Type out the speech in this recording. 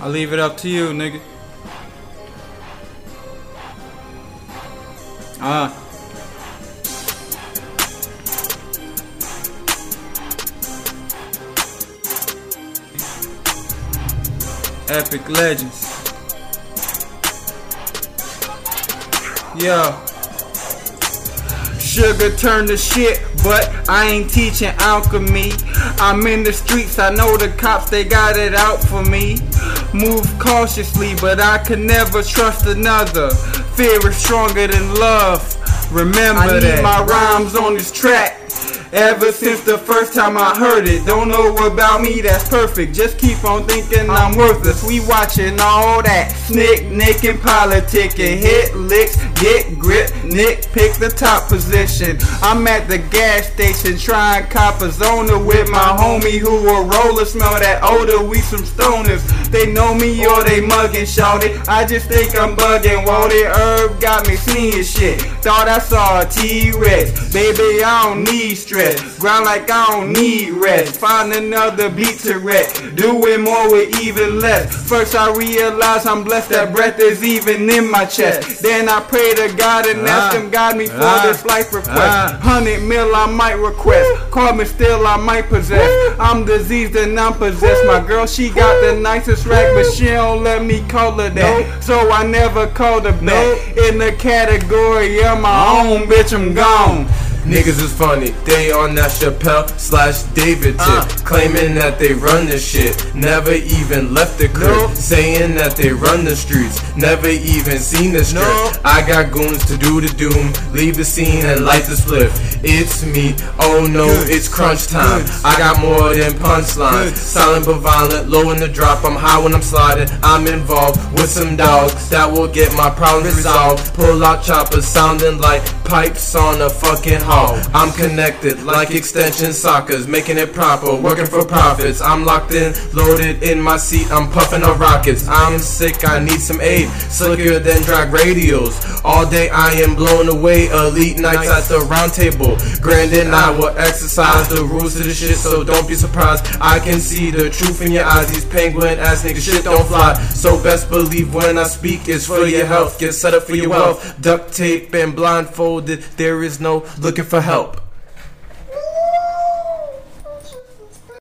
I'll leave it up to you, nigga. Ah. Epic Legends. Yo. Sugar turn to shit, but I ain't teaching alchemy. I'm in the streets, I know the cops, they got it out for me. Move cautiously, but I can never trust another. Fear is stronger than love. Remember I that. my rhymes on this track. Ever since the first time I heard it, don't know about me, that's perfect. Just keep on thinking I'm worthless. We watching all that snick, nick, and politicking. Hit licks, get grip, nick, pick the top position. I'm at the gas station trying cop a zoner with my homie who a roller. Smell that odor, we some stoners. They know me or they muggin' it. I just think I'm buggin' Whoa, the herb got me seeing shit. Thought I saw a T-Rex. Baby, I don't need stress. Grind like I don't need rest. Find another beat to wreck. Doing more with even less. First I realize I'm blessed that breath is even in my chest. Then I pray to God and ask him guide me for ah. this life request. Ah. Hundred mil I might request. Call me still I might possess. I'm diseased and I'm possessed. My girl she got the nicest rack but she don't let me call her that. So I never called her back. In the category of my own bitch I'm gone. Niggas is funny, they on that Chappelle slash David tip, uh. claiming that they run the shit, never even left the crib, nope. saying that they run the streets, never even seen the strip. Nope. I got goons to do the doom, leave the scene and light the spliff. It's me, oh no, Good. it's crunch time. Good. I got more than punchlines, silent but violent, low in the drop. I'm high when I'm sliding. I'm involved with some dogs that will get my problems resolved. Pull out choppers, sounding like pipes on a fucking I'm connected like extension sockers, making it proper, working for profits. I'm locked in, loaded in my seat, I'm puffing on rockets. I'm sick, I need some aid, slicker than drag radials. All day I am blown away, elite knights at the round table. Grand and I will exercise the rules to the shit, so don't be surprised. I can see the truth in your eyes, these penguin ass niggas shit don't fly. So best believe when I speak, it's for your health. Get set up for your wealth. Duct tape and blindfolded, there is no looking for help.